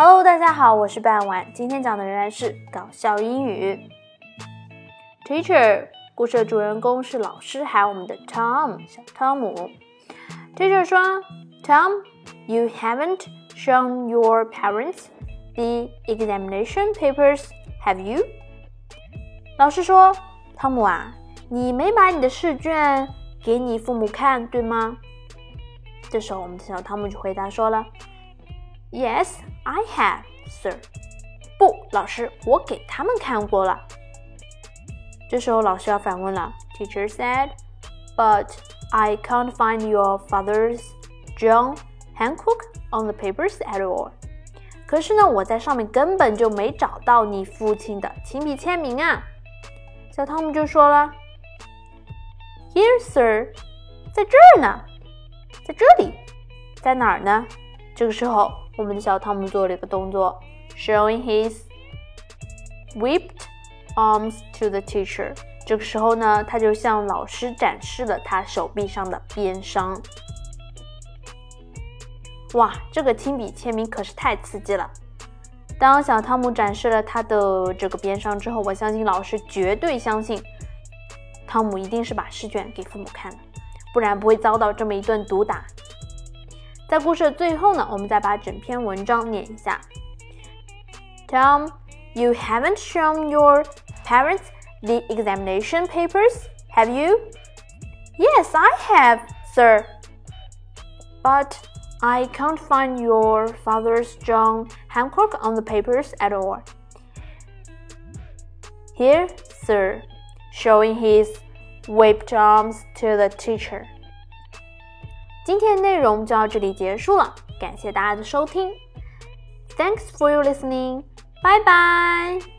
Hello，大家好，我是半晚。今天讲的仍然是搞笑英语。Teacher，故事的主人公是老师，还有我们的 Tom 小汤姆。Teacher 说：“Tom，you haven't shown your parents the examination papers, have you？” 老师说：“汤姆啊，你没把你的试卷给你父母看，对吗？”这时候，我们的小汤姆就回答说了。Yes, I have, sir. 不，老师，我给他们看过了。这时候老师要反问了。Teacher said, "But I can't find your father's John Hancock on the papers at all." 可是呢，我在上面根本就没找到你父亲的亲笔签名啊。小汤姆就说了：“Here, sir，在这儿呢，在这里，在哪儿呢？”这个时候。我们的小汤姆做了一个动作，showing his whipped arms to the teacher。这个时候呢，他就向老师展示了他手臂上的鞭伤。哇，这个亲笔签名可是太刺激了！当小汤姆展示了他的这个鞭伤之后，我相信老师绝对相信汤姆一定是把试卷给父母看了，不然不会遭到这么一顿毒打。在故事的最后呢，我们再把整篇文章念一下。Tom, you haven't shown your parents the examination papers, have you? Yes, I have, sir. But I can't find your father's John Hancock on the papers at all. Here, sir, showing his whipped arms to the teacher. 今天的内容就到这里结束了，感谢大家的收听。Thanks for your listening. Bye bye.